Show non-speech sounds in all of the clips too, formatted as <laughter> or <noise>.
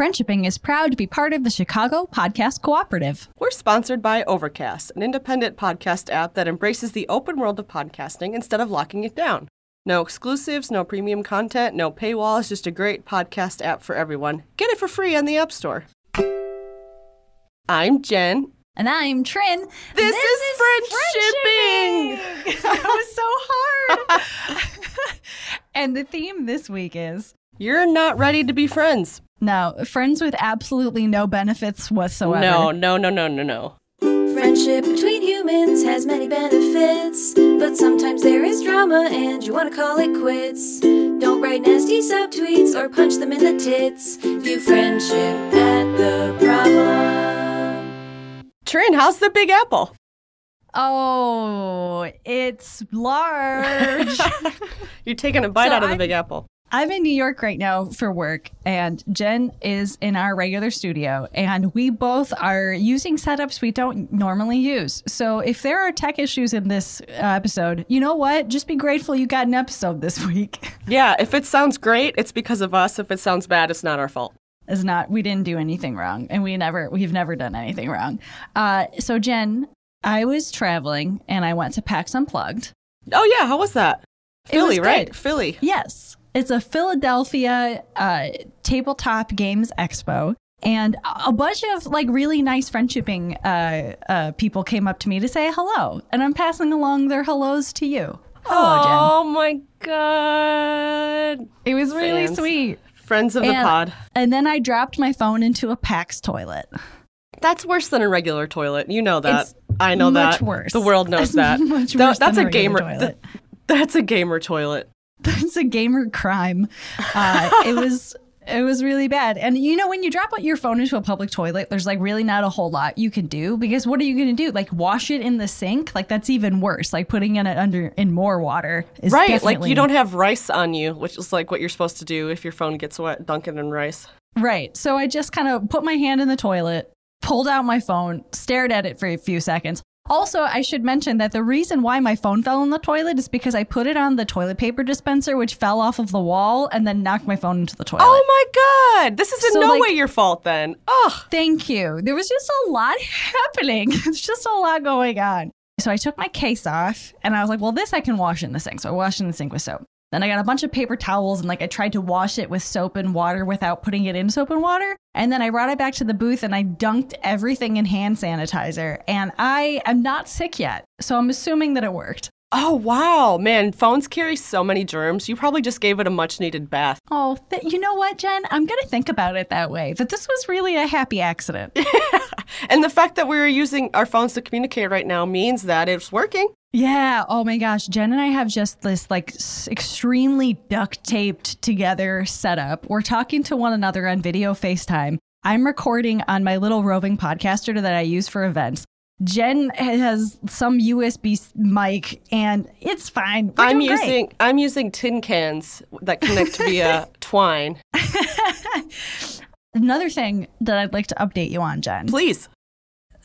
Friendshipping is proud to be part of the Chicago Podcast Cooperative. We're sponsored by Overcast, an independent podcast app that embraces the open world of podcasting instead of locking it down. No exclusives, no premium content, no paywalls, just a great podcast app for everyone. Get it for free on the App Store. I'm Jen. And I'm Trin. This, is, friendshipping. <laughs> that was so hard. <laughs> and the theme this week is You're not ready to be friends. no, friends with absolutely no benefits whatsoever. No, no, no, no, no, no. Friendship between humans has many benefits, but sometimes there is drama and you want to call it quits. Don't write nasty subtweets or punch them in the tits. View friendship at the problem. Trin, how's the Big Apple? Oh, it's large. <laughs> You're taking a bite So out of the I'm- Big Apple. I'm in New York right now for work, and Jen is in our regular studio, and we both are using setups we don't normally use. So if there are tech issues in this uh, episode, you know what? Just be grateful you got an episode this <laughs> week. Yeah, if it sounds great, it's because of us. If it sounds bad, it's not our fault. Is not we didn't do anything wrong, and we never we've never done anything wrong. Uh, so Jen, I was traveling and I went to PAX Unplugged. Oh, yeah, how was that? It was Philly, right? Philly. Yes, it's a Philadelphia uh, tabletop games expo. And a bunch of like really nice friendshipping uh, uh, people came up to me to say hello, and I'm passing along their hellos to you. Hello, Jen. Oh my god. It was really fans. sweet. Friends of the pod. And then I dropped my phone into a PAX toilet. That's worse than a regular toilet. You know that. It's I know much that. worse. The world knows It's that. much worse that's than a gamer. toilet. th- <laughs> that's a gamer toilet. <laughs> That's a gamer crime. Uh, it was it was really bad. And you know when you drop your phone into a public toilet, there's like really not a whole lot you can do because what are you going to do? Like wash it in the sink? Like that's even worse. Like putting it under in more water is Right. Like you don't have rice on you, which is like what you're supposed to do if your phone gets wet, dunk it in rice. Right. So I just kind of put my hand in the toilet, pulled out my phone, stared at it for a few seconds. Also, I should mention that the reason why my phone fell in the toilet is because I put it on the toilet paper dispenser, which fell off of the wall and then knocked my phone into the toilet. Oh my god. This is in So, no like- way your fault then. Ugh. Thank you. There was just a lot <laughs> happening. It's just a lot going on. So I took my case off and I was like, well, this I can wash in the sink. So I washed in the sink with soap. Then I got a bunch of paper towels and like I tried to wash it with soap and water without putting it in soap and water. And then I brought it back to the booth and I dunked everything in hand sanitizer. And I am not sick yet. So I'm assuming that it worked. Oh wow, man, phones carry so many germs. You probably just gave it a much needed bath. Oh, th- you know what, Jen? I'm going to think about it that way. That this was really a happy accident. <laughs> And the fact that we're using our phones to communicate right now means that it's working. Yeah. Oh my gosh. Jen and I have just this like s- extremely duct taped together setup. We're talking to one another on video FaceTime. I'm recording on my little roving podcaster that I use for events. Jen has some USB mic and it's fine. We're I'm great. using I'm using tin cans that connect via <laughs> twine. another thing that I'd like to update you on, Jen. Please.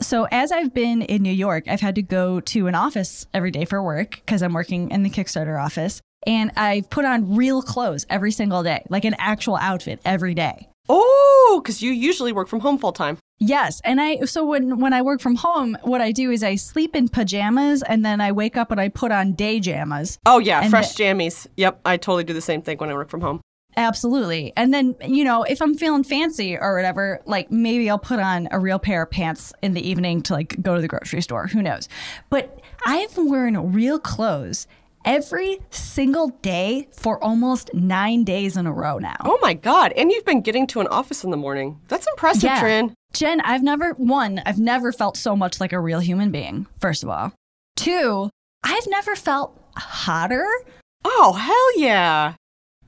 So, as I've been in New York, I've had to go to an office every day for work because I'm working in the Kickstarter office. And I've put on real clothes every single day, like an actual outfit every day. Oh, because you usually work from home full time. Yes, and I so when when I work from home, what I do is I sleep in pajamas and then I wake up and I put on day jammas. Oh yeah, fresh jammies. Yep, I totally do the same thing when I work from home. Absolutely. And then, you know, if I'm feeling fancy or whatever, like maybe I'll put on a real pair of pants in the evening to like go to the grocery store. Who knows? But I've been wearing real clothes every single day for almost nine days in a row now. Oh my god! And you've been getting to an office in the morning. That's impressive, Yeah. Trin. Jen, I've never, one, I've never felt so much like a real human being, first of all. Two, I've never felt hotter. Oh hell yeah!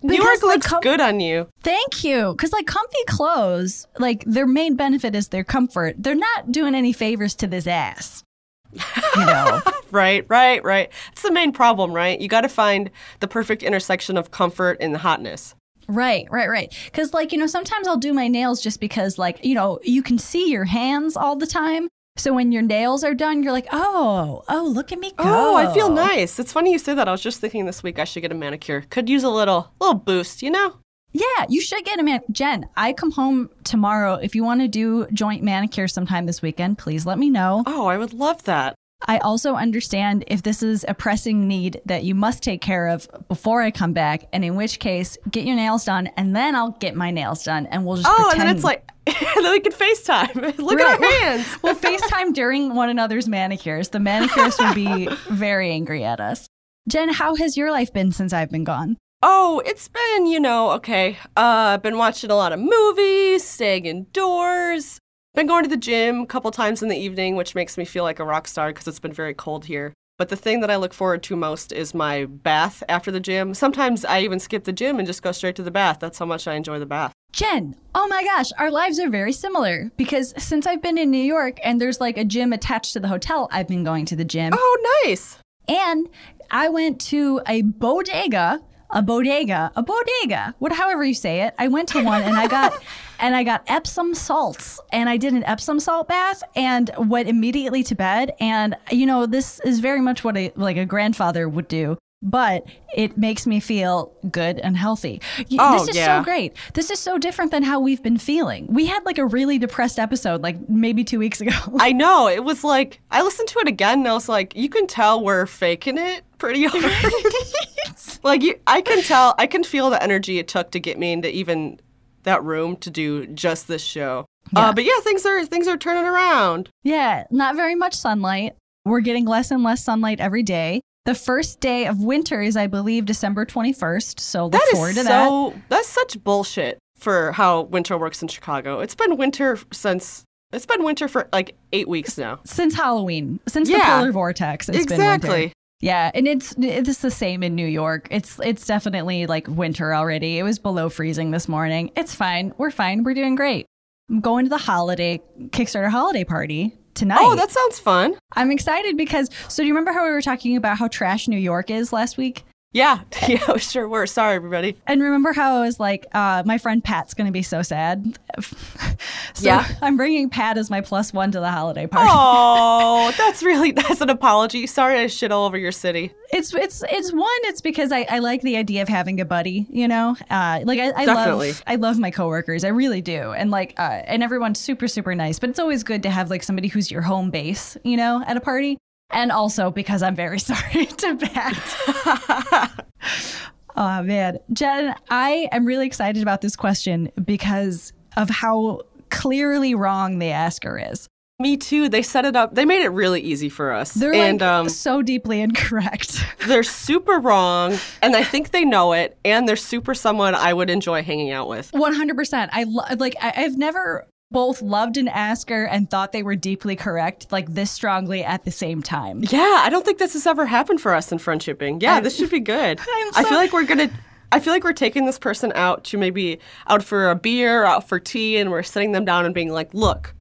New York looks com- good on you. Thank you. Because, like, comfy clothes, like, their main benefit is their comfort. They're not doing any favors to this ass. You know? <laughs> Right, right, right. That's the main problem, right? You got to find the perfect intersection of comfort and hotness. right, right, right. Because, like, you know, sometimes I'll do my nails just because, like, you know, you can see your hands all the time. So when your nails are done, you're like, oh, oh, look at me go. Oh, I feel nice. It's funny you say that. I was just thinking this week I should get a manicure. Could use a little little boost, you know? Yeah, you should get a man. Jen, I come home tomorrow. If you want to do joint manicure sometime this weekend, please let me know. Oh, I would love that. I also understand if this is a pressing need that you must take care of before I come back, and in which case, get your nails done, and then I'll get my nails done, and we'll just Oh, pretend. and then it's like, <laughs> and then we can FaceTime. <laughs> Look at our hands. we'll <laughs> FaceTime during one another's manicures. The manicurists will be very angry at us. Jen, how has your life been since I've been gone? Oh, it's been, you know, okay. Uh, I've been watching a lot of movies, staying indoors, been going to the gym a couple times in the evening, which makes me feel like a rock star because it's been very cold here. But the thing that I look forward to most is my bath after the gym. Sometimes I even skip the gym and just go straight to the bath. That's how much I enjoy the bath. Jen, oh my gosh, our lives are very similar because since I've been in New York and there's like a gym attached to the hotel, I've been going to the gym. Oh, nice. And I went to a bodega, a bodega, a bodega, what however you say it. I went to one and I got <laughs> and I got Epsom salts and I did an Epsom salt bath and went immediately to bed. And you know, this is very much what a like a grandfather would do. But it makes me feel good and healthy. Oh, this is yeah. so great. This is so different than how we've been feeling. We had like a really depressed episode, like maybe two weeks ago. <laughs> I know. It was like, I listened to it again and I was like, you can tell we're faking it pretty hard. <laughs> <laughs> like, you, I can tell, I can feel the energy it took to get me into even that room to do just this show. Yeah. Uh, but yeah, things are things are turning around. Yeah, not very much sunlight. We're getting less and less sunlight every day. The first day of winter is, I believe, December 21st. So look That forward is to that. so. That's such bullshit for how winter works in Chicago. It's been winter since. It's been winter for like eight weeks now. Since Halloween, since the polar vortex, it's been exactly. Yeah, and it's it's the same in New York. It's it's definitely like winter already. It was below freezing this morning. It's fine. We're fine. We're doing great. I'm going to the holiday Kickstarter holiday party tonight. Oh, that sounds fun. I'm excited because so do you remember how we were talking about how trash New York is last week? Yeah, <laughs> yeah, we sure were. Sorry, everybody. And remember how I was like, uh, my friend Pat's going to be so sad. <laughs> so Yeah. I'm bringing Pat as my plus one to the holiday party. Oh, <laughs> that's really that's an apology. Sorry, I shit all over your city. It's it's it's one. It's because I, I like the idea of having a buddy. You know, uh, like I, I Definitely. love I love my coworkers. I really do. And like uh, and everyone's super super nice. But it's always good to have like somebody who's your home base. You know, at a party. And also because I'm very <laughs> sorry to Pat. <laughs> Oh man, Jen, I am really excited about this question because of how clearly wrong the asker is. Me too. They set it up. They made it really easy for us. They're and like um, so deeply incorrect. <laughs> they're super wrong, and I think they know it. And they're super someone I would enjoy hanging out with. One hundred percent. I lo- like. I- I've never both loved an asker and thought they were deeply correct like this strongly at the same time. Yeah, I don't think this has ever happened for us in friendshipping. Yeah, I- this should be good. <laughs> I'm I feel like we're gonna. I feel like we're taking this person out to maybe out for a beer, out for tea, and we're sitting them down and being like, "Look,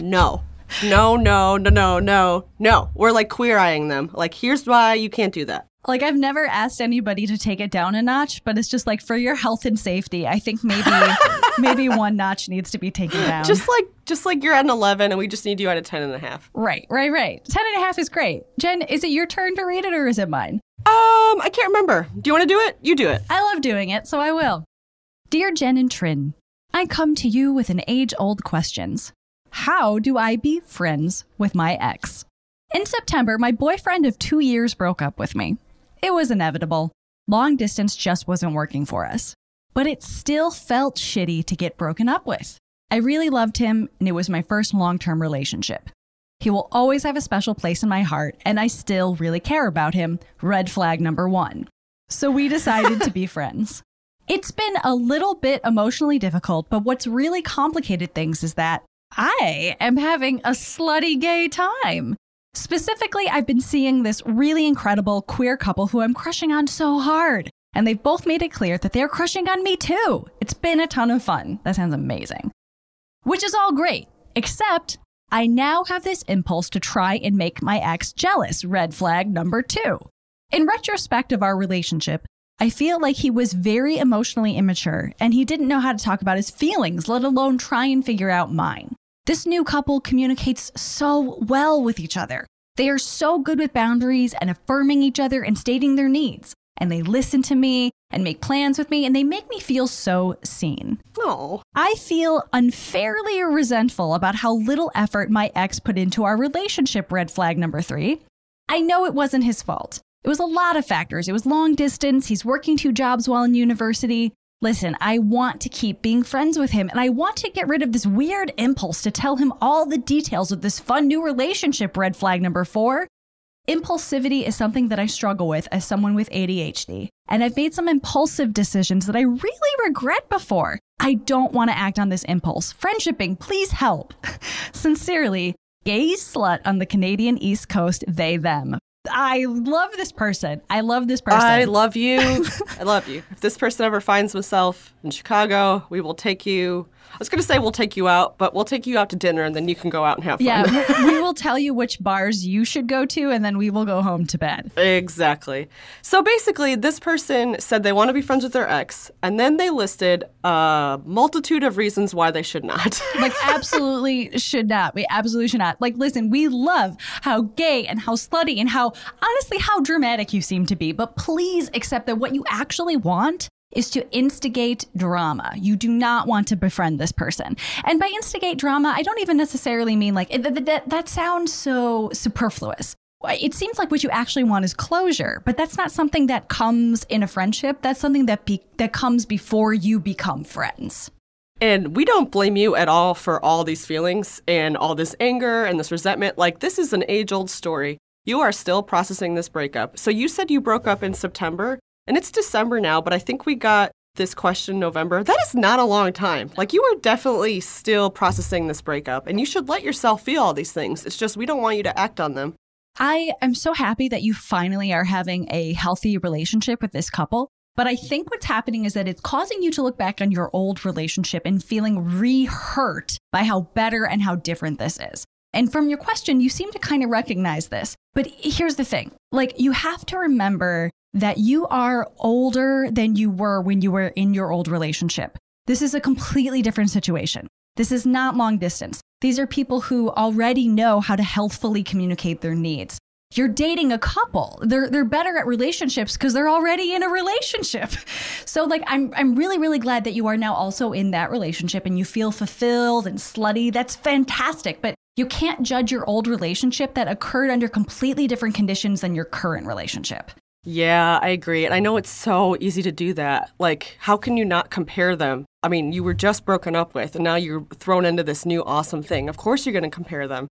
no, <laughs> no, no, no, no, no, no." We're like queer eyeing them. Like, here's why you can't do that. Like I've never asked anybody to take it down a notch, but it's just like for your health and safety, I think maybe <laughs> maybe one notch needs to be taken down. Just like, just like you're at an 11, and we just need you at a 10 and a half. right, right, right. Ten and a half is great. Jen, is it your turn to read it or is it mine? Um, I can't remember. Do you want to do it? You do it. I love doing it, so I will. Dear Jen and Trin, I come to you with an age old questions. How do I be friends with my ex? In September, my boyfriend of two years broke up with me. It was inevitable. Long distance just wasn't working for us. But it still felt shitty to get broken up with. I really loved him, and it was my first long term relationship. He will always have a special place in my heart, and I still really care about him. Red flag number one. So we decided to be <laughs> friends. It's been a little bit emotionally difficult, but what's really complicated things is that I am having a slutty gay time. Specifically, I've been seeing this really incredible queer couple who I'm crushing on so hard. And they've both made it clear that they're crushing on me too. It's been a ton of fun. That sounds amazing. Which is all great, except I now have this impulse to try and make my ex jealous. Red flag number two. In retrospect of our relationship, I feel like he was very emotionally immature and he didn't know how to talk about his feelings, let alone try and figure out mine. This new couple communicates so well with each other. They are so good with boundaries and affirming each other and stating their needs. and they listen to me and make plans with me and they make me feel so seen. No. I feel unfairly resentful about how little effort my ex put into our relationship, red flag number three. I know it wasn't his fault. It was a lot of factors. It was long distance, he's working two jobs while in university. Listen, I want to keep being friends with him and I want to get rid of this weird impulse to tell him all the details of this fun new relationship, red flag number four. Impulsivity is something that I struggle with as someone with ADHD, and I've made some impulsive decisions that I really regret before. I don't want to act on this impulse. Friendshipping, please help. <laughs> Sincerely, gay slut on the Canadian East Coast, they, them. I love this person. I love this person. I love you. I love you. <laughs> If this person ever finds himself in Chicago, we will take you. I was going to say we'll take you out, but we'll take you out to dinner and then you can go out and have fun. yeah, we- we <laughs> will tell you which bars you should go to, and then we will go home to bed. Exactly. So basically, this person said they want to be friends with their ex, and then they listed a multitude of reasons why they should not. <laughs> Like, absolutely should not. We absolutely should not. Like, listen, we love how gay and how slutty and how, honestly, how dramatic you seem to be. But please accept that what you actually want is to instigate drama. You do not want to befriend this person. And by instigate drama, I don't even necessarily mean like, that, that, that sounds so superfluous. It seems like what you actually want is closure, but that's not something that comes in a friendship. That's something that be, that comes before you become friends. And we don't blame you at all for all these feelings and all this anger and this resentment. Like, this is an age old story. You are still processing this breakup. So, you said you broke up in September, and it's December now, but I think we got this question November. That is not a long time. Like, you are definitely still processing this breakup, and you should let yourself feel all these things. It's just we don't want you to act on them. I am so happy that you finally are having a healthy relationship with this couple. But I think what's happening is that it's causing you to look back on your old relationship and feeling re hurt by how better and how different this is. And from your question, you seem to kind of recognize this. But here's the thing like, you have to remember that you are older than you were when you were in your old relationship. This is a completely different situation. This is not long distance. These are people who already know how to healthfully communicate their needs. You're dating a couple. They're they're better at relationships because they're already in a relationship. <laughs> So like I'm I'm really really glad that you are now also in that relationship and you feel fulfilled and slutty. That's fantastic. But you can't judge your old relationship that occurred under completely different conditions than your current relationship. Yeah, I agree. And I know it's so easy to do that. Like, how can you not compare them? I mean, you were just broken up with, and now you're thrown into this new awesome thing. Of course, you're going to compare them.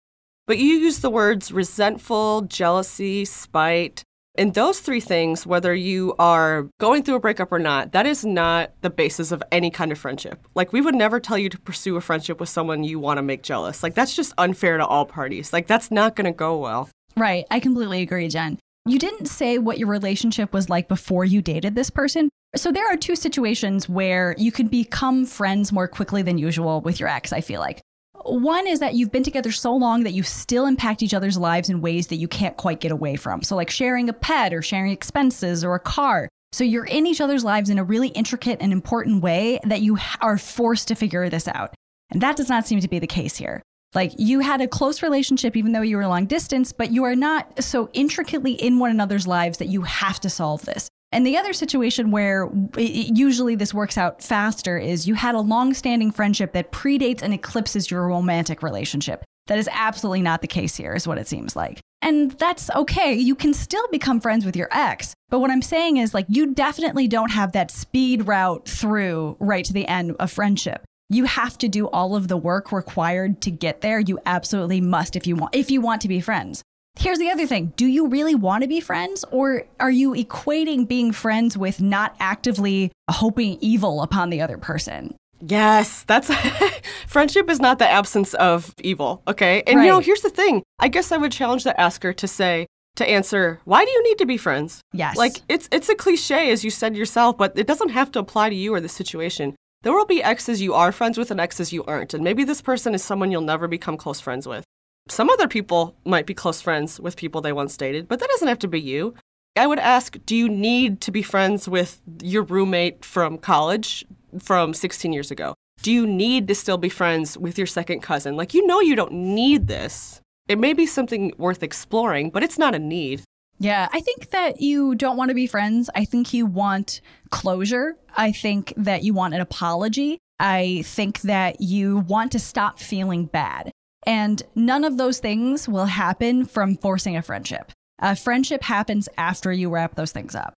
But you use the words resentful, jealousy, spite. And those three things, whether you are going through a breakup or not, that is not the basis of any kind of friendship. Like, we would never tell you to pursue a friendship with someone you want to make jealous. Like, that's just unfair to all parties. Like, that's not going to go well. Right. I completely agree, Jen. You didn't say what your relationship was like before you dated this person. So there are two situations where you can become friends more quickly than usual with your ex, I feel like. One is that you've been together so long that you still impact each other's lives in ways that you can't quite get away from. So, like sharing a pet or sharing expenses or a car. So, you're in each other's lives in a really intricate and important way that you are forced to figure this out. And that does not seem to be the case here. Like you had a close relationship even though you were long distance, but you are not so intricately in one another's lives that you have to solve this. And the other situation where it, usually this works out faster is you had a long-standing friendship that predates and eclipses your romantic relationship. That is absolutely not the case here, is what it seems like. And that's okay. You can still become friends with your ex. But what I'm saying is, like, you definitely don't have that speed route through right to the end of friendship you have to do all of the work required to get there. You absolutely must if you want if you want to be friends. Here's the other thing. Do you really want to be friends or are you equating being friends with not actively hoping evil upon the other person? Yes, that's <laughs> friendship is not the absence of evil, okay? And you know, here's the thing. I guess I would challenge the asker to say to answer, why do you need to be friends? Yes. Like it's it's a cliche as you said yourself, but it doesn't have to apply to you or the situation. There will be exes you are friends with and exes you aren't, and maybe this person is someone you'll never become close friends with. Some other people might be close friends with people they once dated, but that doesn't have to be you. I would ask, do you need to be friends with your roommate from college from 16 years ago? Do you need to still be friends with your second cousin? Like, you know, you don't need this. It may be something worth exploring, but it's not a need. Yeah, I think that you don't want to be friends. I think you want closure. I think that you want an apology. I think that you want to stop feeling bad. And none of those things will happen from forcing a friendship. A friendship happens after you wrap those things up.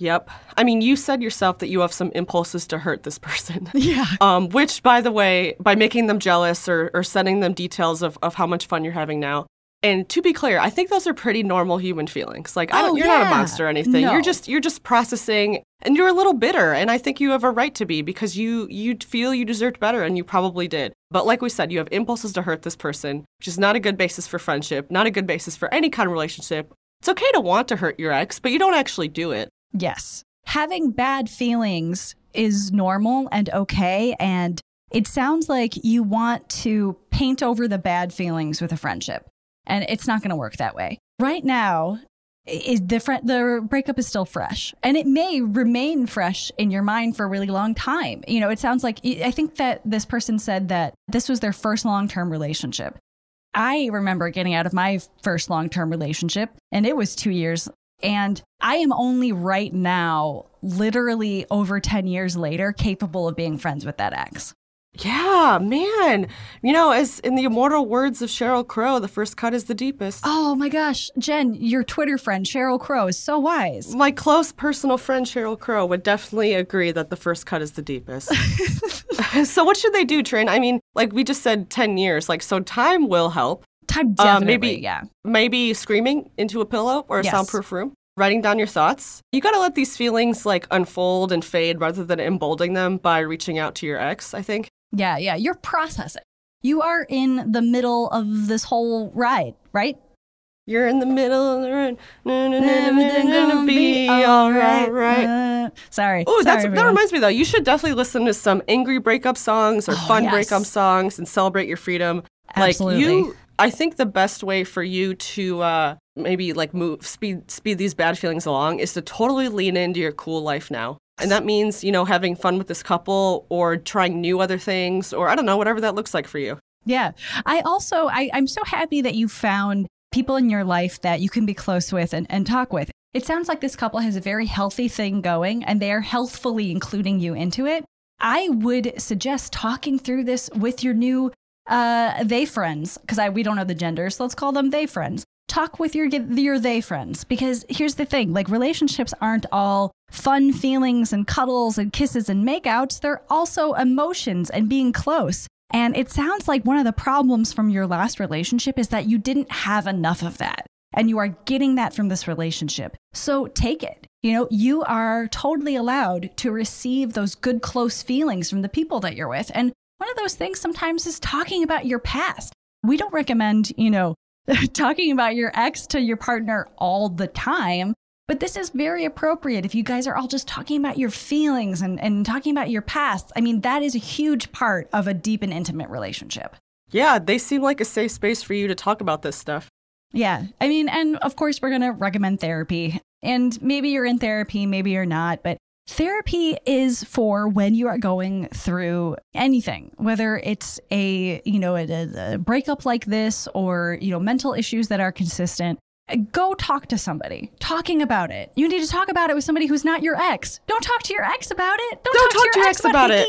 Yep. I mean, you said yourself that you have some impulses to hurt this <laughs> person. <laughs> Yeah. Um, which, by the way, by making them jealous or, or sending them details of, of how much fun you're having now. And to be clear, I think those are pretty normal human feelings. Like, I Oh, don't, you're not a monster or anything. No. You're just you're just processing, and you're a little bitter. And I think you have a right to be because you you feel you deserved better, and you probably did. But like we said, you have impulses to hurt this person, which is not a good basis for friendship, not a good basis for any kind of relationship. It's okay to want to hurt your ex, but you don't actually do it. Yes. Having bad feelings is normal and okay. And it sounds like you want to paint over the bad feelings with a friendship. And it's not going to work that way. Right now, is the, fr- the breakup is still fresh and it may remain fresh in your mind for a really long time. You know, it sounds like I think that this person said that this was their first long term relationship. I remember getting out of my first long term relationship, and it was two years. And I am only right now, literally over 10 years later, capable of being friends with that ex. Yeah, man. You know, as in the immortal words of Sheryl Crow, the first cut is the deepest. Oh my gosh, Jen, your Twitter friend, Sheryl Crow, is so wise. My close personal friend Sheryl Crow would definitely agree that the first cut is the deepest. <laughs> <laughs> so what should they do, Trin? I mean, like we just said 10 years. Like so time will help. Time Uh, definitely, maybe- yeah. Maybe screaming into a pillow or a Yes. soundproof room. Writing down your thoughts. You got to let these feelings like unfold and fade rather than emboldening them by reaching out to your ex, I think. Yeah, yeah. You're processing. You are in the middle of this whole ride, right? You're in the middle of the road. No, no, no, no, be all right, right. Uh, sorry. Oh, that reminds me though. You should definitely listen to some angry breakup songs or Oh, fun yes. breakup songs and celebrate your freedom. Absolutely. Like you, I think the best way for you to uh, maybe like move speed speed these bad feelings along is to totally lean into your cool life now. And that means, you know, having fun with this couple or trying new other things or I don't know, whatever that looks like for you. Yeah. I also, I, I'm so happy that you found people in your life that you can be close with and, and talk with. It sounds like this couple has a very healthy thing going and they are healthfully including you into it. I would suggest talking through this with your new uh, they friends, because I we don't know the genders, so let's call them they friends. Talk with your your they friends because here's the thing: like relationships aren't all fun feelings and cuddles and kisses and makeouts. They're also emotions and being close. And it sounds like one of the problems from your last relationship is that you didn't have enough of that. And you are getting that from this relationship. So take it. You know, you are totally allowed to receive those good, close feelings from the people that you're with. And one of those things sometimes is talking about your past. We don't recommend, you know, <laughs> talking about your ex to your partner all the time. But this is very appropriate if you guys are all just talking about your feelings and, and talking about your past. I mean, that is a huge part of a deep and intimate relationship. Yeah, they seem like a safe space for you to talk about this stuff. Yeah. I mean, and of course, we're going to recommend therapy. And maybe you're in therapy, maybe you're not, but therapy is for when you are going through anything, whether it's a, you know, a, a breakup like this or, you know, mental issues that are consistent. Go talk to somebody. Talking about it. You need to talk about it with somebody who's not your ex. Don't talk to your ex about it. Don't, Don't talk, to your ex about, it.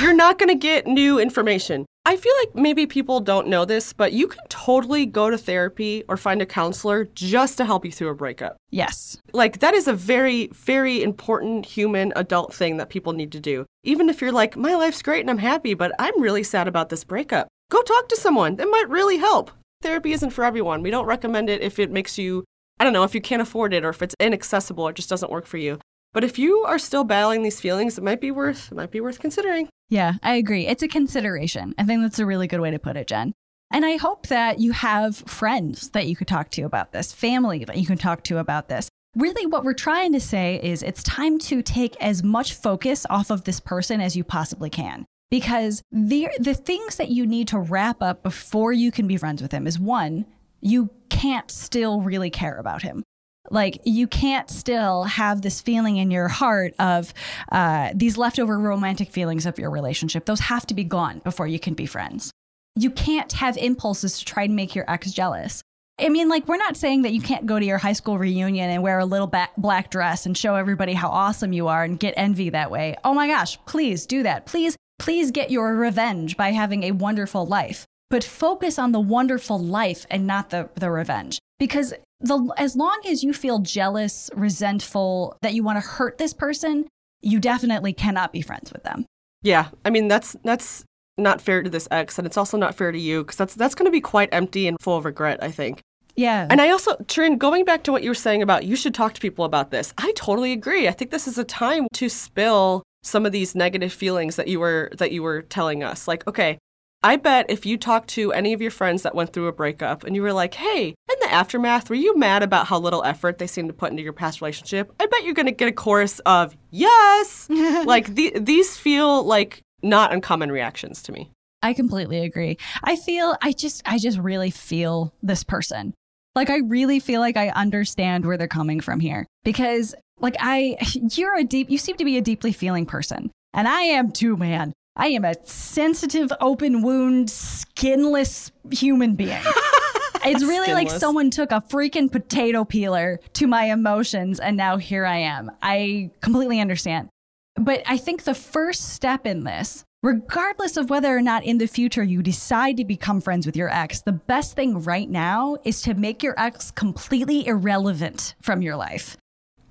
You're not going to get new information. I feel like maybe people don't know this, but you can totally go to therapy or find a counselor just to help you through a breakup. Yes. Like, that is a very, very important human adult thing that people need to do. Even if you're like, my life's great and I'm happy, but I'm really sad about this breakup. Go talk to someone. That might really help. Therapy isn't for everyone. We don't recommend it if it makes you, I don't know, if you can't afford it or if it's inaccessible, it just doesn't work for you. But if you are still battling these feelings, it might be worth, it might be worth considering. Yeah, I agree. It's a consideration. I think that's a really good way to put it, Jen. And I hope that you have friends that you could talk to about this, family that you can talk to about this. Really, what we're trying to say is it's time to take as much focus off of this person as you possibly can. Because the, the things that you need to wrap up before you can be friends with him is one, you can't still really care about him. Like you can't still have this feeling in your heart of uh, these leftover romantic feelings of your relationship. Those have to be gone before you can be friends. You can't have impulses to try and make your ex jealous. I mean, like, we're not saying that you can't go to your high school reunion and wear a little ba- black dress and show everybody how awesome you are and get envy that way. Oh my gosh, please do that. Please, please get your revenge by having a wonderful life. But focus on the wonderful life and not the, the revenge. Because the, as long as you feel jealous, resentful, that you want to hurt this person, you definitely cannot be friends with them. Yeah, I mean that's that's not fair to this ex, and it's also not fair to you because that's that's going to be quite empty and full of regret. I think. Yeah. And I also, Trin, going back to what you were saying about you should talk to people about this, I totally agree. I think this is a time to spill some of these negative feelings that you were that you were telling us. Like, okay, I bet if you talked to any of your friends that went through a breakup and you were like, hey, aftermath, were you mad about how little effort they seemed to put into your past relationship? I bet you're going to get a chorus of yes. <laughs> like, the, these feel like not uncommon reactions to me. I completely agree. I feel, I just, I just really feel this person. Like, I really feel like I understand where they're coming from here because, like, I, <laughs> you're a deep, you seem to be a deeply feeling person. And I am too, man. I am a sensitive, open wound, skinless human being. <laughs> <laughs> it's really like someone took a freaking potato peeler to my emotions and now here I am. I completely understand. But I think the first step in this, regardless of whether or not in the future you decide to become friends with your ex, the best thing right now is to make your ex completely irrelevant from your life.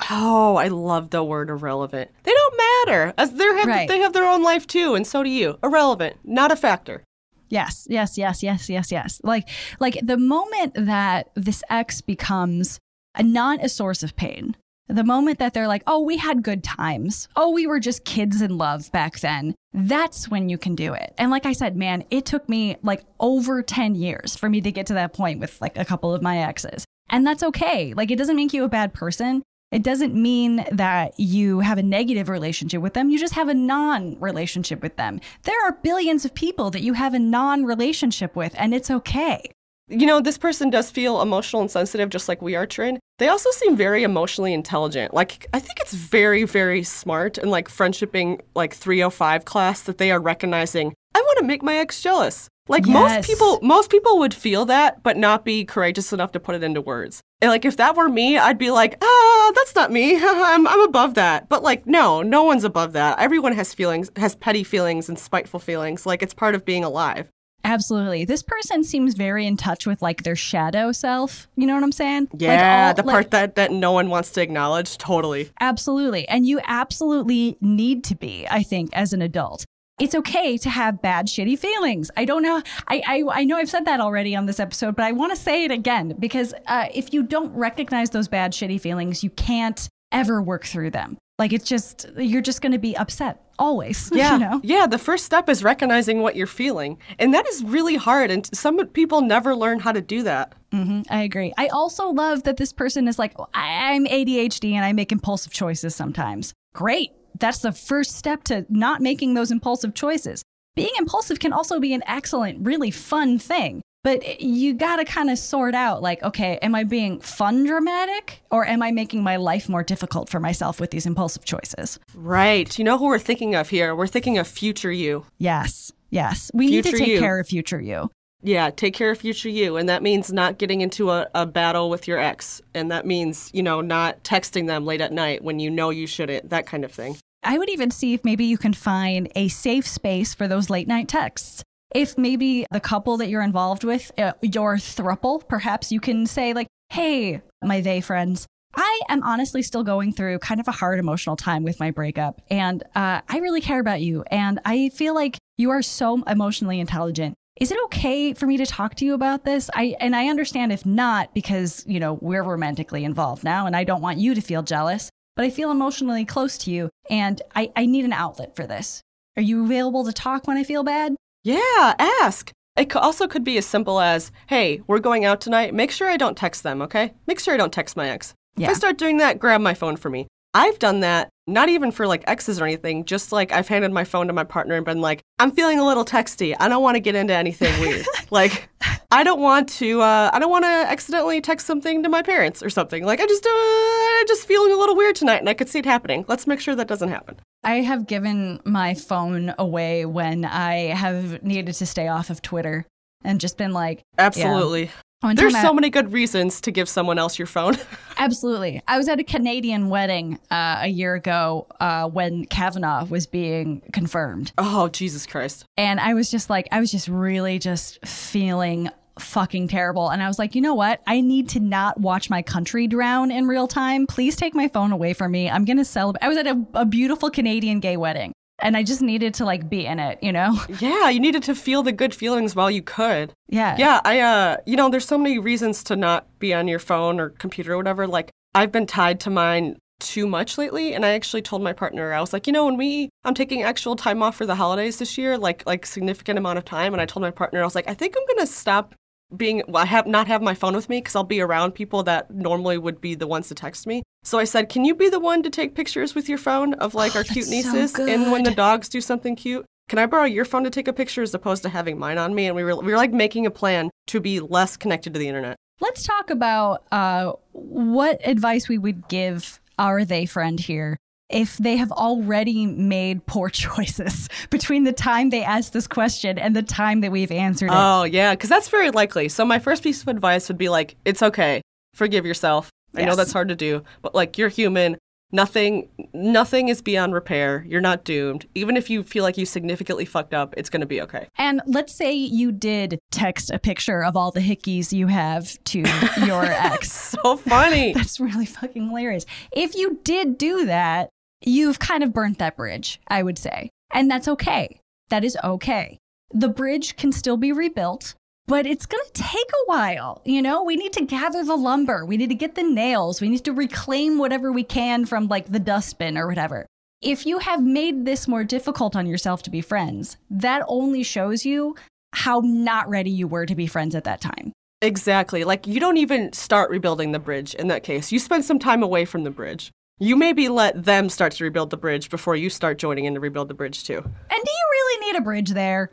Oh, I love the word irrelevant. They don't matter. As they have Right. they have their own life too, and so do you. Irrelevant, not a factor. Yes, yes, yes, yes, yes, yes. Like like the moment that this ex becomes a not a source of pain, the moment that they're like, "Oh, we had good times. Oh, we were just kids in love back then." That's when you can do it. And like I said, man, it took me like over 10 years for me to get to that point with like a couple of my exes. And that's okay. Like it doesn't make you a bad person. It doesn't mean that you have a negative relationship with them. You just have a non relationship with them. There are billions of people that you have a non relationship with, and it's okay. You know, this person does feel emotional and sensitive just like we are, Trin. They also seem very emotionally intelligent. Like, I think it's very, very smart in like friendshiping, like 305 class that they are recognizing, I want to make my ex jealous. Like Yes. most people, most people would feel that, but not be courageous enough to put it into words. And like if that were me, I'd be like, ah, that's not me. <laughs> I'm, I'm above that. But like, no, no one's above that. Everyone has feelings, has petty feelings and spiteful feelings. Like it's part of being alive. Absolutely. This person seems very in touch with like their shadow self. You know what I'm saying? Like, Yeah, all- the like- part that, that no one wants to acknowledge. Totally. Absolutely. And you absolutely need to be, I think, as an adult. It's okay to have bad, shitty feelings. I don't know. I, I, I know I've said that already on this episode, but I want to say it again because uh, if you don't recognize those bad, shitty feelings, you can't ever work through them. Like it's just, you're just going to be upset always. <laughs> Yeah. You know? Yeah, the first step is recognizing what you're feeling. And that is really hard. And some people never learn how to do that. hmm I agree. I also love that this person is like, I'm ADHD and I make impulsive choices sometimes. Great. That's the first step to not making those impulsive choices. Being impulsive can also be an excellent, really fun thing. But you got to kind of sort out like, okay, am I being fun dramatic or am I making my life more difficult for myself with these impulsive choices? Right. You know who we're thinking of here? We're thinking of future you. Yes. Yes. We need to take you. care of future you. Yeah, take care of future you. And that means not getting into a, a battle with your ex. And that means, you know, not texting them late at night when you know you shouldn't, that kind of thing. I would even see if maybe you can find a safe space for those late night texts. If maybe the couple that you're involved with, uh, your thruple, perhaps you can say, like, hey, my they friends, I am honestly still going through kind of a hard emotional time with my breakup. And uh, I really care about you. And I feel like you are so emotionally intelligent. Is it okay for me to talk to you about this? I and I understand if not because, you know, we're romantically involved now and I don't want you to feel jealous, but I feel emotionally close to you and I, I need an outlet for this. Are you available to talk when I feel bad? Yeah, ask. It also could be as simple as, hey, we're going out tonight. Make sure I don't text them, okay? Make sure I don't text my ex. If I start doing that, grab my phone for me. I've done that, not even for like exes or anything, just like I've handed my phone to my partner and been like, I'm feeling a little texty. I don't want to get into anything weird. <laughs> like, I don't want to, uh, I don't want to accidentally text something to my parents or something. Like, I just, uh, I'm just feeling a little weird tonight and I could see it happening. Let's make sure that doesn't happen. I have given my phone away when I have needed to stay off of Twitter and just been like, Absolutely. One There's so many good reasons to give someone else your phone. <laughs> Absolutely. I was at a Canadian wedding uh, a year ago uh, when Kavanaugh was being confirmed. oh, Jesus Christ. And I was just like, I was just really just feeling fucking terrible. And I was like, you know what? I need to not watch my country drown in real time. Please take my phone away from me. I'm going to celebrate. I was at a, a beautiful Canadian gay wedding and I just needed to like be in it, you know? <laughs> Yeah, you needed to feel the good feelings while you could. Yeah. Yeah, I uh you know, there's so many reasons to not be on your phone or computer or whatever. Like I've been tied to mine too much lately and I actually told my partner I was like, you know, when we I'm taking actual time off for the holidays this year, like like significant amount of time and I told my partner I was like, I think I'm going to stop being well, I have not have my phone with me cuz I'll be around people that normally would be the ones to text me. So I said, "Can you be the one to take pictures with your phone of like our cute Oh, that's so nieces and when the dogs do something cute?" Can I borrow your phone to take a picture as opposed to having mine on me? And we were we were like making a plan to be less connected to the internet. Let's talk about uh, what advice we would give our they friend here if they have already made poor <laughs> choices between the time they asked this question and the time that we've answered it. Oh yeah, because that's very likely. So my first piece of advice would be like, it's okay, forgive yourself. I know that's hard to do, but like you're human. Nothing, nothing is beyond repair. You're not doomed. Even if you feel like you significantly fucked up, it's gonna be okay. And let's say you did text a picture of all the hickeys you have to <laughs> your ex. So funny. <laughs> That's really fucking hilarious. If you did do that, you've kind of burnt that bridge, I would say. And that's okay. That is okay. The bridge can still be rebuilt, but it's going to take a while. You know, we need to gather the lumber, we need to get the nails, we need to reclaim whatever we can from like the dustbin or whatever. If you have made this more difficult on yourself to be friends, that only shows you how not ready you were to be friends at that time. Exactly. Like you don't even start rebuilding the bridge in that case. You spend some time away from the bridge. You maybe let them start to rebuild the bridge before you start joining in to rebuild the bridge too. And do you really need a bridge there?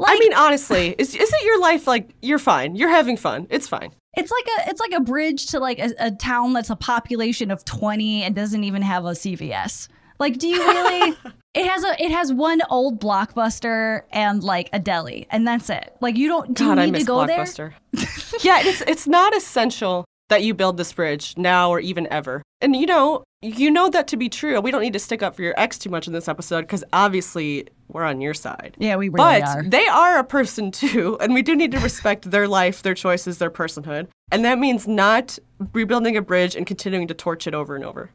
I mean, honestly, is isn't your life like you're fine? You're having fun. It's fine. It's like a it's like a bridge to like a, a town that's a population of twenty and doesn't even have a CVS. Like, do you really? <laughs> it has a it has one old blockbuster and like a deli, and that's it. Like, you don't do God, you I need miss to go there? Yeah, it's it's not essential that you build this bridge now or even ever. And you know, you know that to be true. We don't need to stick up for your ex too much in this episode because obviously we're on your side. Yeah, we really but are. they are a person <laughs> too, and we do need to respect their life, their choices, their personhood. And that means not rebuilding a bridge and continuing to torch it over and over.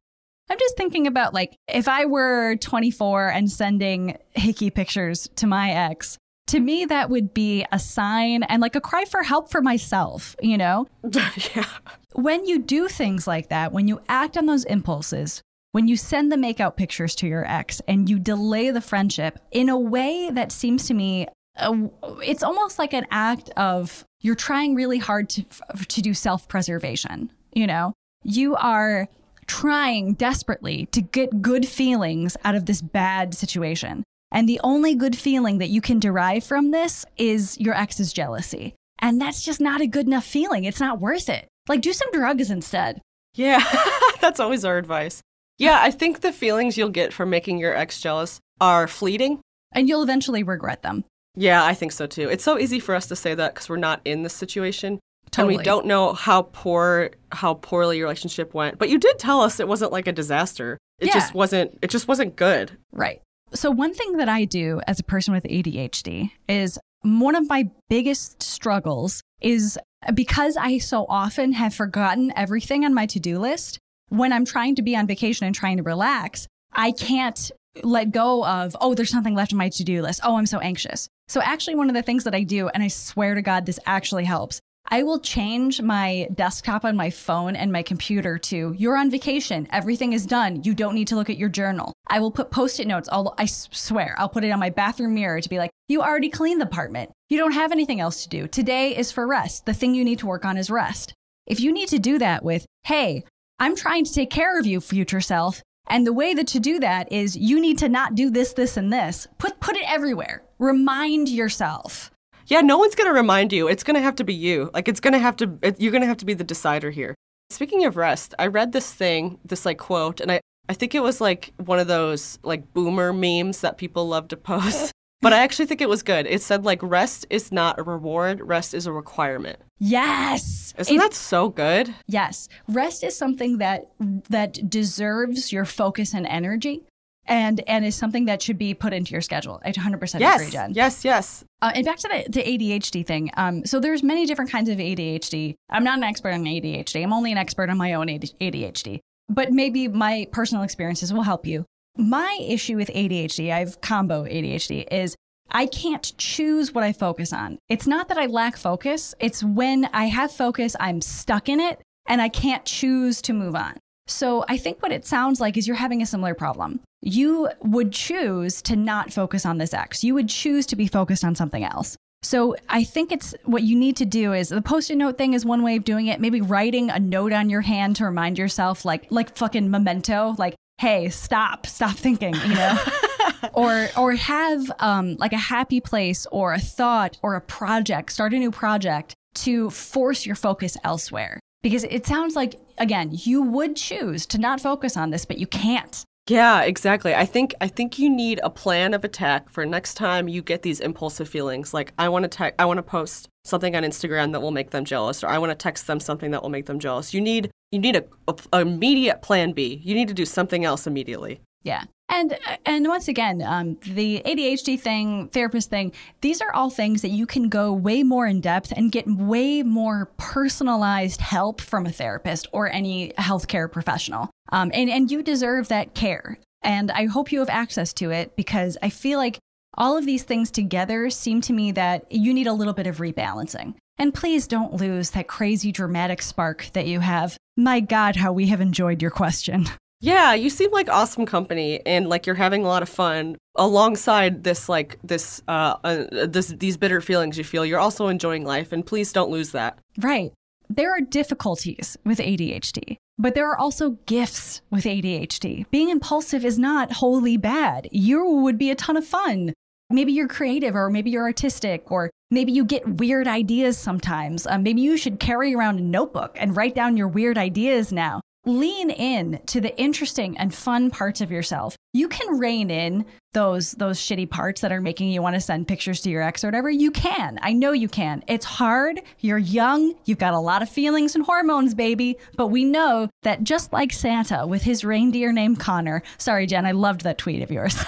I'm just thinking about like if I were 24 and sending hickey pictures to my ex. To me, that would be a sign and like a cry for help for myself, you know? <laughs> yeah. when you do things like that, when you act on those impulses, when you send the makeout pictures to your ex and you delay the friendship in a way that seems to me, uh, it's almost like an act of you're trying really hard to to do self preservation. You know, you are trying desperately to get good feelings out of this bad situation. And the only good feeling that you can derive from this is your ex's jealousy. And that's just not a good enough feeling. It's not worth it. Like, do some drugs instead. Yeah, <laughs> that's always our advice. Yeah, I think the feelings you'll get from making your ex jealous are fleeting. And you'll eventually regret them. Yeah, I think so too. It's so easy for us to say that because we're not in this situation. Totally. And we don't know how poor how poorly your relationship went. But you did tell us it wasn't like a disaster. It Yeah. just wasn't it just wasn't good. Right. So, one thing that I do as a person with ADHD is one of my biggest struggles is because I so often have forgotten everything on my to do list. When I'm trying to be on vacation and trying to relax, I can't let go of, oh, there's something left on my to do list. Oh, I'm so anxious. So, actually, one of the things that I do, and I swear to God, this actually helps. I will change my desktop on my phone and my computer to you're on vacation. Everything is done. You don't need to look at your journal. I will put post it notes. I'll, I swear, I'll put it on my bathroom mirror to be like, you already cleaned the apartment. You don't have anything else to do. Today is for rest. The thing you need to work on is rest. If you need to do that with, hey, I'm trying to take care of you, future self. And the way that to do that is you need to not do this, this, and this. Put, put it everywhere. Remind yourself. Yeah, no one's gonna remind you. It's gonna have to be you. Like it's gonna have to. It, you're gonna have to be the decider here. Speaking of rest, I read this thing, this like quote, and I I think it was like one of those like boomer memes that people love to post. <laughs> But I actually think it was good. It said like rest is not a reward, rest is a requirement. Yes. Isn't It- that so good? Yes. Rest is something that that deserves your focus and energy and and is something that should be put into your schedule. I 100% agree, Yes. Jen. Yes, yes. Uh, and back to the, the ADHD thing. Um, so there's many different kinds of ADHD. I'm not an expert on ADHD. I'm only an expert on my own ADHD. But maybe my personal experiences will help you. My issue with ADHD, I have combo ADHD, is I can't choose what I focus on. It's not that I lack focus. It's when I have focus, I'm stuck in it and I can't choose to move on. So I think what it sounds like is you're having a similar problem. You would choose to not focus on this X. You would choose to be focused on something else. So I think it's what you need to do is the post-it note thing is one way of doing it. Maybe writing a note on your hand to remind yourself, like like fucking memento, like hey, stop, stop thinking, you know. <laughs> or or have um, like a happy place or a thought or a project start a new project to force your focus elsewhere because it sounds like again you would choose to not focus on this but you can't Yeah, exactly. I think I think you need a plan of attack for next time you get these impulsive feelings. Like I want to te- I want to post something on Instagram that will make them jealous, or I want to text them something that will make them jealous. You need you need a, a, a immediate plan B. You need to do something else immediately. Yeah. And and once again, um, the ADHD thing, therapist thing, these are all things that you can go way more in depth and get way more personalized help from a therapist or any healthcare professional. Um, and and you deserve that care. And I hope you have access to it because I feel like all of these things together seem to me that you need a little bit of rebalancing. And please don't lose that crazy dramatic spark that you have. My God, how we have enjoyed your question. <laughs> Yeah, you seem like awesome company, and like you're having a lot of fun alongside this like this uh, uh this these bitter feelings you feel. You're also enjoying life, and please don't lose that. Right. There are difficulties with ADHD, but there are also gifts with ADHD. Being impulsive is not wholly bad. You would be a ton of fun. Maybe you're creative, or maybe you're artistic, or maybe you get weird ideas sometimes. Um, maybe you should carry around a notebook and write down your weird ideas now. Lean in to the interesting and fun parts of yourself. You can rein in those those shitty parts that are making you want to send pictures to your ex or whatever. You can. I know you can. It's hard. You're young. You've got a lot of feelings and hormones, baby. But we know that just like Santa with his reindeer named Connor. Sorry, Jen, I loved that tweet of yours. <laughs>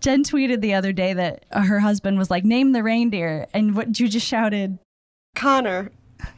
Jen tweeted the other day that her husband was like, "Name the reindeer," and what you just shouted. Connor.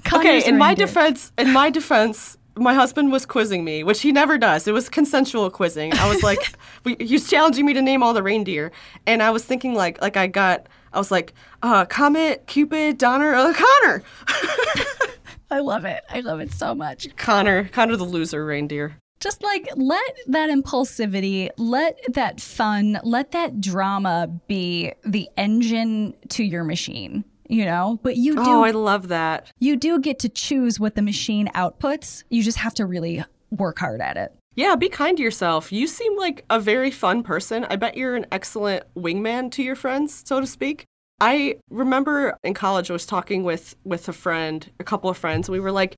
Connor's okay, in my defense, in my defense, my husband was quizzing me, which he never does. It was consensual quizzing. I was like, <laughs> we, he was challenging me to name all the reindeer, and I was thinking like, like I got, I was like, uh, Comet, Cupid, Donner, uh, Connor, <laughs> I love it. I love it so much. Connor, Connor the loser reindeer. just like let that impulsivity, let that fun, let that drama be the engine to your machine, you know? But you do Oh, I love that. you do get to choose what the machine outputs. You just have to really work hard at it. Yeah, be kind to yourself. You seem like a very fun person. I bet you're an excellent wingman to your friends, so to speak. I remember in college I was talking with with a friend, a couple of friends, and we were like,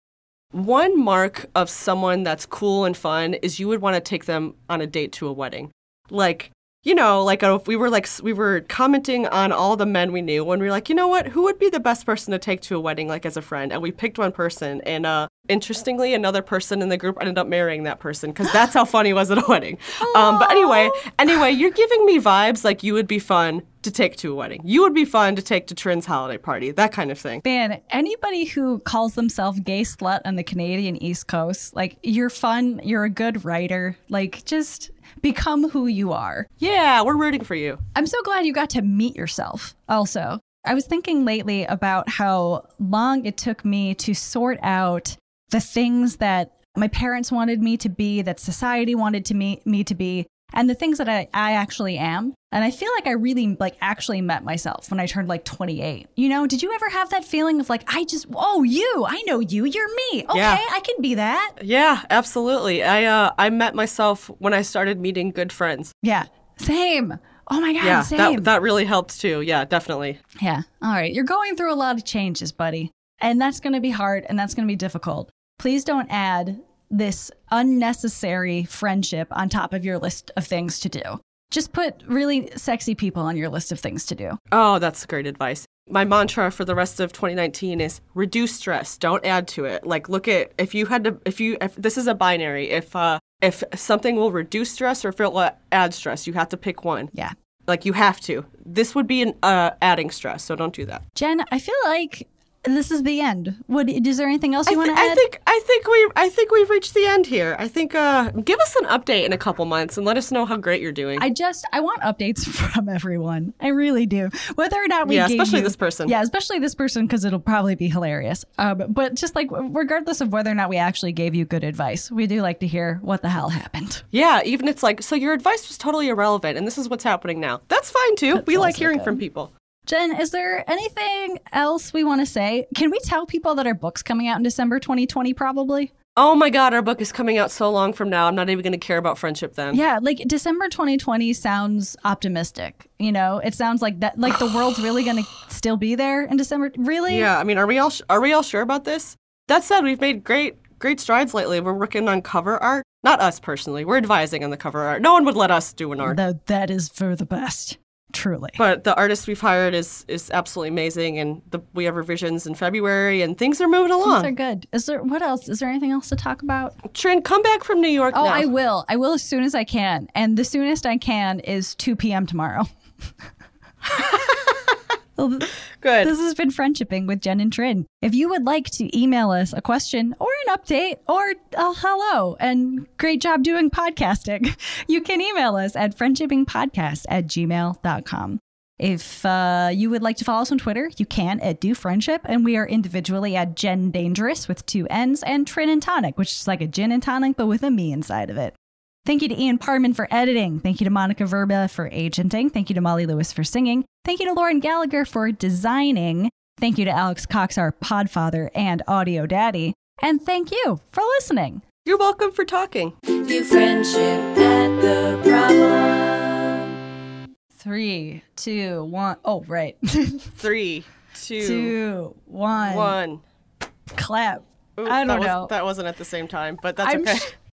one mark of someone that's cool and fun is you would want to take them on a date to a wedding. Like, you know, like uh, if we were like we were commenting on all the men we knew when we were like, you know what, who would be the best person to take to a wedding like as a friend? And we picked one person and uh interestingly another person in the group ended up marrying that person because that's how fun he was at a <laughs> wedding. Um but anyway, anyway, you're giving me vibes like you would be fun to take to a wedding. You would be fun to take to Trin's holiday party, that kind of thing. Man, anybody who calls themselves gay slut on the Canadian East Coast, like you're fun, you're a good writer, like just become who you are. Yeah, we're rooting for you. I'm so glad you got to meet yourself also. I was thinking lately about how long it took me to sort out the things that my parents wanted me to be, that society wanted to me, me to be, and the things that I, I actually am. And I feel like I really like actually met myself when I turned like 28. You know, did you ever have that feeling of like, I just, oh, you, I know you, you're me. Okay, Yeah. I can be that. Yeah, absolutely. I uh I met myself when I started meeting good friends. Yeah, same. Oh my God, Yeah, same. that that really helped too. Yeah, definitely. Yeah. All right. You're going through a lot of changes, buddy. And that's going to be hard and that's going to be difficult. Please don't add this unnecessary friendship on top of your list of things to do. Just put really sexy people on your list of things to do. Oh, that's great advice. My mantra for the rest of 2019 is reduce stress. Don't add to it. Like look at if you had to if you if this is a binary, if uh if something will reduce stress or if it will add stress, you have to pick one. Yeah. Like you have to. This would be an uh, adding stress, so don't do that. Jen, I feel like this is the end. What is there anything else you I, want to add? I think I think we I think we've reached the end here. I think uh, give us an update in a couple months and let us know how great you're doing. I just I want updates <laughs> from everyone. I really do. Whether or not we Yeah, especially you- this person. Yeah, especially this person because it'll probably be hilarious. Um, but just like regardless of whether or not we actually gave you good advice, we do like to hear what the hell happened. yeah, even it's like so your advice was totally irrelevant and this is what's happening now. That's fine too. we like hearing good. from people. Jen, is there anything else we want to say? Can we tell people that our book's coming out in December 2020? Probably. Oh my god, our book is coming out so long from now. I'm not even going to care about friendship then. Yeah, like December 2020 sounds optimistic. You know, it sounds like that, like the world's really going to still be there in December. Really? Yeah, I mean, are we all sh- are we all sure about this? That said, we've made great great strides lately. We're working on cover art. Not us personally. We're advising on the cover art. No one would let us do an art. No, that is for the best. Truly. But the artist we've hired is is absolutely amazing, and the, we have revisions in February, and things are moving along. are good. Is there what else? Is there anything else to talk about? Trin, come back from New York Oh, now. I will. I will as soon as I can. And the soonest I can is 2 p.m. tomorrow. <laughs> Well, Good. This has been Friendshipping with Jen and Trin. If you would like to email us a question or an update or a hello and great job doing podcasting, <laughs> you can email us at friendshippingpodcast at gmail.com. If uh, you would like to follow us on Twitter, you can at Do Friendship, and we are individually at Jen Dangerous with two N's and Trin and Tonic, which is like a gin and tonic but with a me inside of it. Thank you to Ian Parman for editing. Thank you to Monica Verba for agenting. Thank you to Molly Lewis for singing. Thank you to Lauren Gallagher for designing. Thank you to Alex Cox, our podfather and audio daddy. And thank you for listening. You're welcome for talking. View friendship at the problem. Three, two, one. Oh, right. <laughs> Three, two, two, one. one. Clap. Ooh, I that don't was- know. That wasn't at the same time, but that's I'm okay. sh-